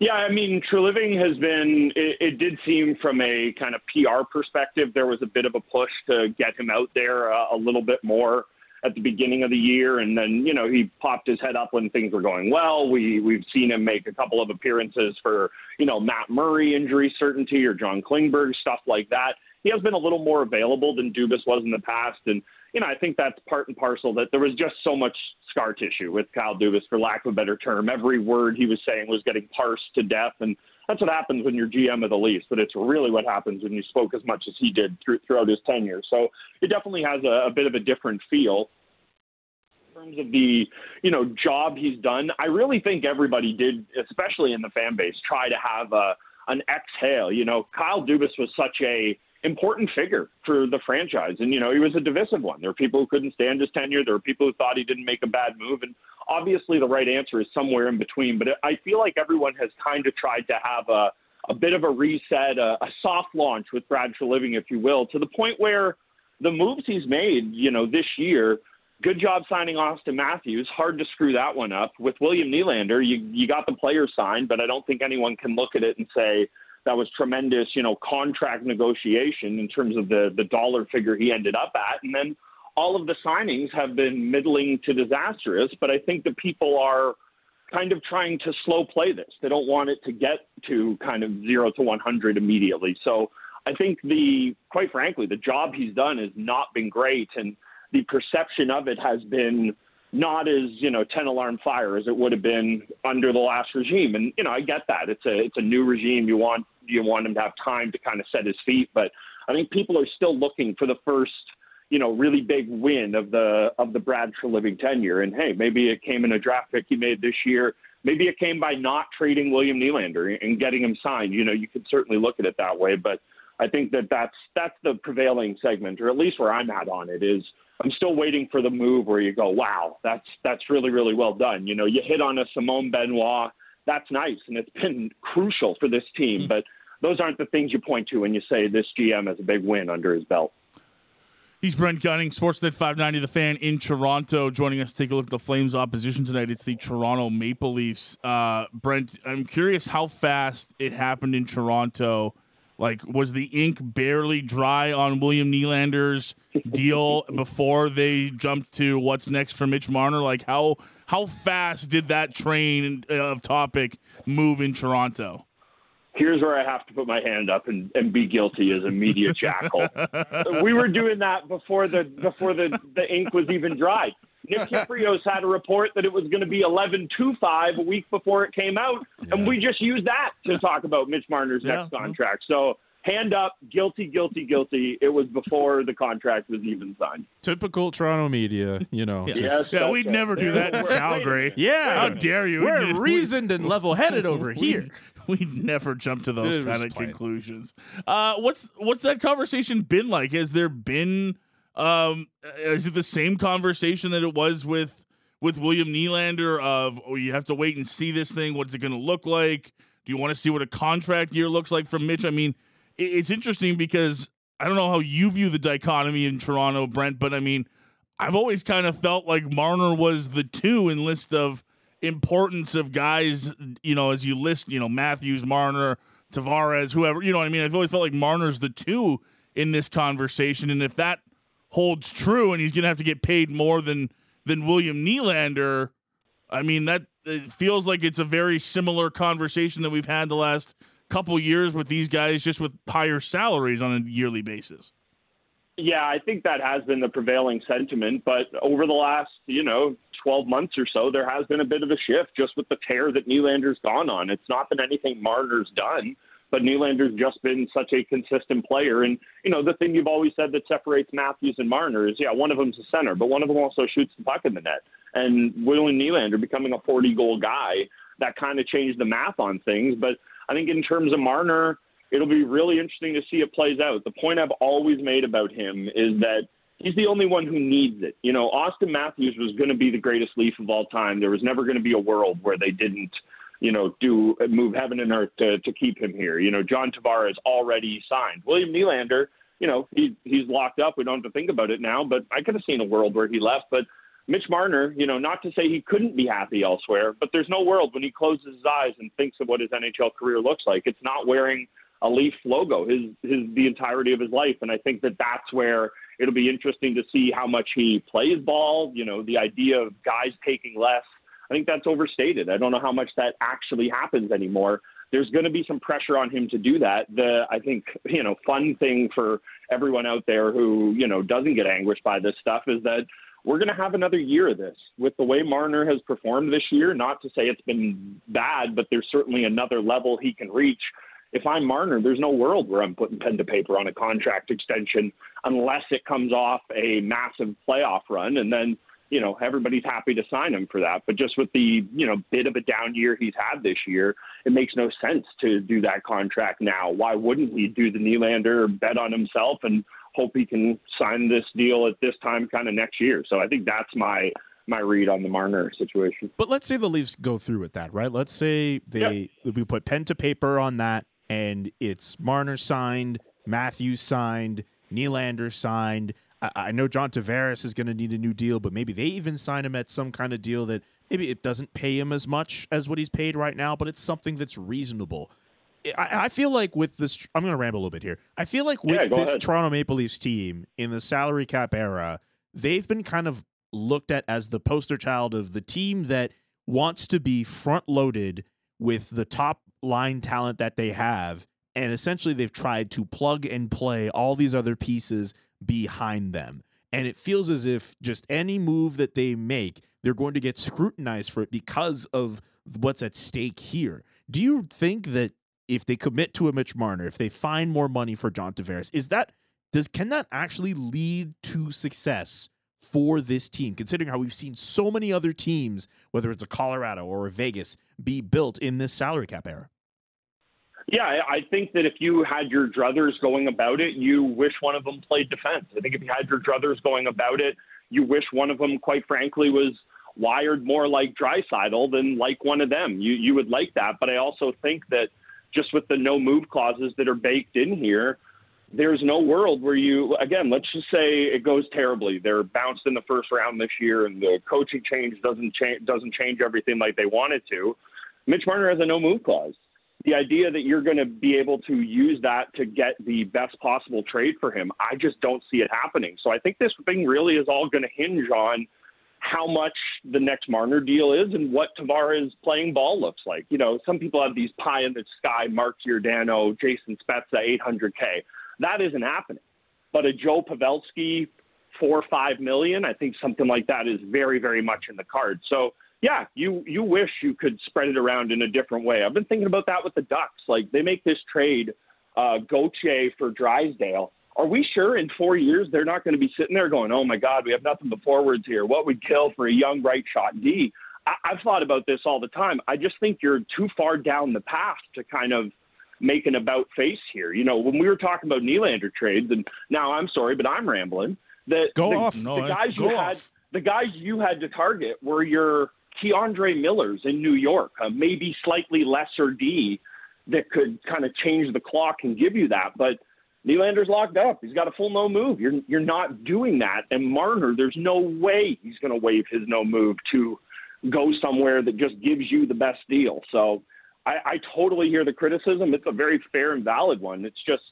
Yeah, I mean, Treliving has been. It, it, did seem from a kind of PR perspective, there was a bit of a push to get him out there uh, a little bit more at the beginning of the year, and then you know he popped his head up when things were going well. We we've seen him make a couple of appearances for you know Matt Murray injury certainty or John Klingberg stuff like that. He has been a little more available than Dubas was in the past, and you know I think that's part and parcel that there was just so much scar tissue with Kyle Dubas, for lack of a better term. Every word he was saying was getting parsed to death, and that's what happens when you're GM of the Leafs. But it's really what happens when you spoke as much as he did through, throughout his tenure. So it definitely has a, a bit of a different feel. In terms of the you know job he's done, I really think everybody did, especially in the fan base, try to have a an exhale. You know, Kyle Dubas was such a important figure for the franchise. And, you know, he was a divisive one. There were people who couldn't stand his tenure. There were people who thought he didn't make a bad move. And obviously the right answer is somewhere in between. But I feel like everyone has kind of tried to have a, a bit of a reset, a, a soft launch with Brad Treliving, if you will, to the point where the moves he's made, you know, this year, good job signing Auston Matthews. Hard to screw that one up. With William Nylander, you, you got the player signed, but I don't think anyone can look at it and say, that was tremendous, you know, contract negotiation in terms of the the dollar figure he ended up at, and then all of the signings have been middling to disastrous. But I think the people are kind of trying to slow play this. They don't want it to get to kind of zero to 100 immediately. So I think the, quite frankly, the job he's done has not been great, and the perception of it has been not as you know 10 alarm fire as it would have been under the last regime and you know I get that it's a it's a new regime you want you want him to have time to kind of set his feet but I think people are still looking for the first you know really big win of the of the Brad Treliving tenure and hey maybe it came in a draft pick he made this year maybe it came by not trading William Nylander and getting him signed you know you could certainly look at it that way but I think that that's that's the prevailing segment or at least where I'm at on it is I'm still waiting for the move where you go, wow, that's that's really really well done. You know, you hit on a Simon Benoit, that's nice, and it's been crucial for this team. Mm-hmm. But those aren't the things you point to when you say this GM has a big win under his belt. He's Brent Gunning, Sportsnet 590, the fan in Toronto, joining us to take a look at the Flames' opposition tonight. It's the Toronto Maple Leafs. Uh, Brent, I'm curious how fast it happened in Toronto like, was the ink barely dry on William Nylander's deal before they jumped to what's next for Mitch Marner? Like, how how fast did that train of topic move in Toronto? Here's where I have to put my hand up and, and be guilty as a media jackal. we were doing that before the before the, the ink was even dry. Nick Kypreos had a report that it was going to be 11.25 a week before it came out, yeah. and we just used that to talk about Mitch Marner's yeah. next contract. So hand up, guilty, guilty, guilty. It was before the contract was even signed. Typical Toronto media, you know. yeah, yes, yeah we'd never do that in Calgary. yeah, how dare you? We're reasoned and level-headed over here. We'd never jump to those kind of conclusions. Uh, what's what's that conversation been like? Has there been um, is it the same conversation that it was with with William Nylander of oh you have to wait and see this thing? What's it going to look like? Do you want to see what a contract year looks like from Mitch? I mean, it's interesting because I don't know how you view the dichotomy in Toronto, Brent, but I mean, I've always kind of felt like Marner was the two in list of importance of guys. You know, as you list, you know Matthews, Marner, Tavares, whoever. You know what I mean? I've always felt like Marner's the two in this conversation, and if that holds true and he's going to have to get paid more than than William Nylander, I mean that feels like it's a very similar conversation that we've had the last couple years with these guys just with higher salaries on a yearly basis. Yeah, I think that has been the prevailing sentiment. But over the last, you know, 12 months or so, there has been a bit of a shift just with the tear that Nylander's gone on. It's not been anything Marner's done, but Nylander's just been such a consistent player. And, you know, the thing you've always said that separates Matthews and Marner is, yeah, one of them's a center, but one of them also shoots the puck in the net. And William Nylander becoming a 40 goal guy, that kind of changed the math on things. But I think in terms of Marner, it'll be really interesting to see it plays out. The point I've always made about him is that he's the only one who needs it. You know, Auston Matthews was going to be the greatest Leaf of all time. There was never going to be a world where they didn't, you know, do move heaven and earth to, to keep him here. You know, John Tavares already signed. William Nylander, you know, he he's locked up. We don't have to think about it now, but I could have seen a world where he left. But Mitch Marner, you know, not to say he couldn't be happy elsewhere, but there's no world when he closes his eyes and thinks of what his NHL career looks like. It's not wearing a Leaf logo his his the entirety of his life, and I think that that's where it'll be interesting to see how much he plays ball. You know, the idea of guys taking less, I think that's overstated. I don't know how much that actually happens anymore. There's going to be some pressure on him to do that. The I think you know fun thing for everyone out there who you know doesn't get anguished by this stuff is that we're going to have another year of this with the way Marner has performed this year. Not to say it's been bad, but there's certainly another level he can reach if I'm Marner, there's no world where I'm putting pen to paper on a contract extension unless it comes off a massive playoff run, and then you know everybody's happy to sign him for that. But just with the you know bit of a down year he's had this year, it makes no sense to do that contract now. Why wouldn't he do the Nylander bet on himself and hope he can sign this deal at this time, kind of next year? So I think that's my my read on the Marner situation. But let's say the Leafs go through with that, right? Let's say they we put pen to paper on that and it's Marner signed, Matthews signed, Nylander signed. I, I know John Tavares is going to need a new deal, but maybe they even sign him at some kind of deal that maybe it doesn't pay him as much as what he's paid right now, but it's something that's reasonable. I, I feel like with this, I'm going to ramble a little bit here. I feel like with yeah, this ahead. Toronto Maple Leafs team in the salary cap era, they've been kind of looked at as the poster child of the team that wants to be front loaded with the top line talent that they have. And essentially, they've tried to plug and play all these other pieces behind them. And it feels as if just any move that they make, they're going to get scrutinized for it because of what's at stake here. Do you think that if they commit to a Mitch Marner, if they find more money for John Tavares, is that does can that actually lead to success for this team, considering how we've seen so many other teams, whether it's a Colorado or a Vegas, be built in this salary cap era? Yeah, I think that if you had your druthers going about it, you wish one of them played defense. I think if you had your druthers going about it, you wish one of them, quite frankly, was wired more like Draisaitl than like one of them. You you would like that, but I also think that just with the no move clauses that are baked in here, there's no world where you again. Let's just say it goes terribly. They're bounced in the first round this year, and the coaching change doesn't change doesn't change everything like they wanted to. Mitch Marner has a no move clause the idea that you're going to be able to use that to get the best possible trade for him, I just don't see it happening. So I think this thing really is all going to hinge on how much the next Marner deal is and what Tavares playing ball looks like. You know, some people have these pie in the sky, Mark Giordano, Jason Spezza, 800K. That isn't happening. But a Joe Pavelski, four or five million, I think something like that is very, very much in the cards. So yeah, you you wish you could spread it around in a different way. I've been thinking about that with the Ducks. Like they make this trade, uh, Gauthier for Drysdale. Are we sure in four years they're not going to be sitting there going, "Oh my God, we have nothing but forwards here. What would kill for a young right shot D?" I, I've thought about this all the time. I just think you're too far down the path to kind of make an about face here. You know, when we were talking about Nylander trades, and now I'm sorry, but I'm rambling. That go the, off. The no, guys you off. had, the guys you had to target were your K'Andre Millers in New York, a maybe slightly lesser D that could kind of change the clock and give you that. But Nylander's locked up. He's got a full no move. You're you're not doing that. And Marner, there's no way he's going to waive his no move to go somewhere that just gives you the best deal. So I, I totally hear the criticism. It's a very fair and valid one. It's just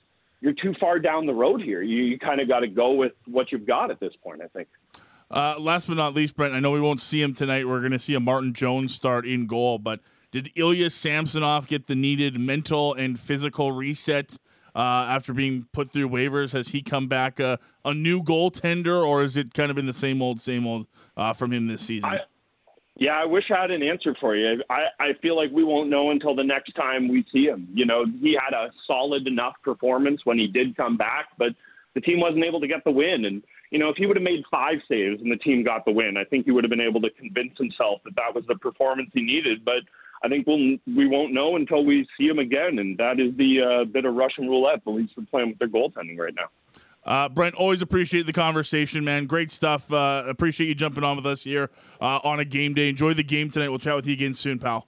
you're too far down the road here. You, you kind of got to go with what you've got at this point. I think. Uh, last but not least, Brent, I know we won't see him tonight. We're going to see a Martin Jones start in goal, but Did Ilya Samsonov get the needed mental and physical reset uh, after being put through waivers? Has he come back a, a new goaltender, or has it kind of been the same old, same old uh, from him this season? I, yeah, I wish I had an answer for you. I, I feel like we won't know until the next time we see him. You know, he had a solid enough performance when he did come back, but the team wasn't able to get the win. And, you know, if he would have made five saves and the team got the win, I think he would have been able to convince himself that that was the performance he needed. But I think we'll, we won't know until we see him again. And that is the uh, bit of Russian roulette, the Leafs are playing with their goaltending right now. Uh, Brent, always appreciate the conversation, man. Great stuff. Uh, appreciate you jumping on with us here uh, on a game day. Enjoy the game tonight. We'll chat with you again soon, pal.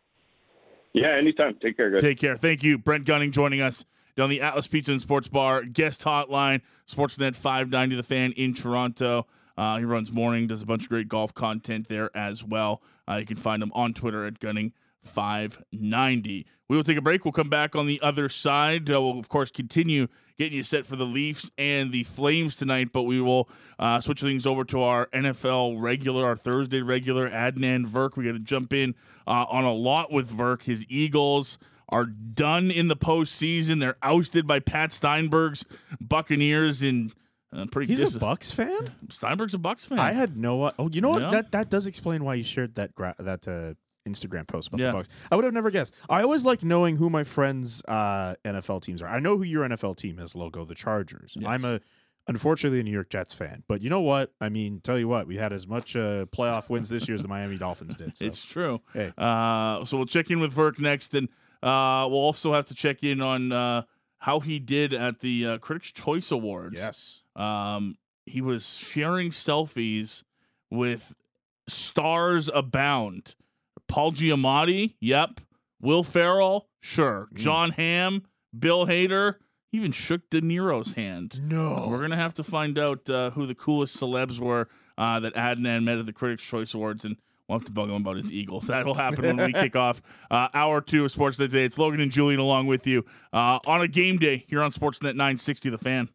Yeah, anytime. Take care, guys. Take care. Thank you. Brent Gunning joining us down the Atlas Pizza and Sports Bar guest hotline, Sportsnet 590 The Fan in Toronto. Uh, he runs morning, does a bunch of great golf content there as well. Uh, you can find him on Twitter at Gunning 590. We will take a break. We'll come back on the other side. Uh, we'll, of course, continue getting you set for the Leafs and the Flames tonight, but we will uh, switch things over to our NFL regular, our Thursday regular, Adnan Virk. We got to jump in uh, on a lot with Virk. His Eagles are done in the postseason. They're ousted by Pat Steinberg's Buccaneers in. Uh, pretty He's dis- a Bucks fan. Steinberg's a Bucks fan. I had no. Oh, you know what? Yeah. That that does explain why you shared that gra- that uh, Instagram post about Yeah. the Bucks. I would have never guessed. I always like knowing who my friends' uh, NFL teams are. I know who your NFL team is. Logo the Chargers. Yes. I'm a unfortunately a New York Jets fan, but you know what? I mean, tell you what, we had as much uh, playoff wins this year as the Miami Dolphins did. So. It's true. Hey. Uh, so we'll check in with Virk next, and uh, we'll also have to check in on uh, how he did at the uh, Critics' Choice Awards. Yes. Um, he was sharing selfies with stars abound. Paul Giamatti, yep. Will Ferrell, sure. Mm. Jon Hamm, Bill Hader, even shook De Niro's hand. No. We're gonna have to find out uh, who the coolest celebs were uh, that Adnan met at the Critics' Choice Awards, and we'll have to bug him about his Eagles. That will happen when we kick off uh, hour two of Sportsnet today. It's Logan and Julian along with you uh, on a game day here on Sportsnet 960, The Fan.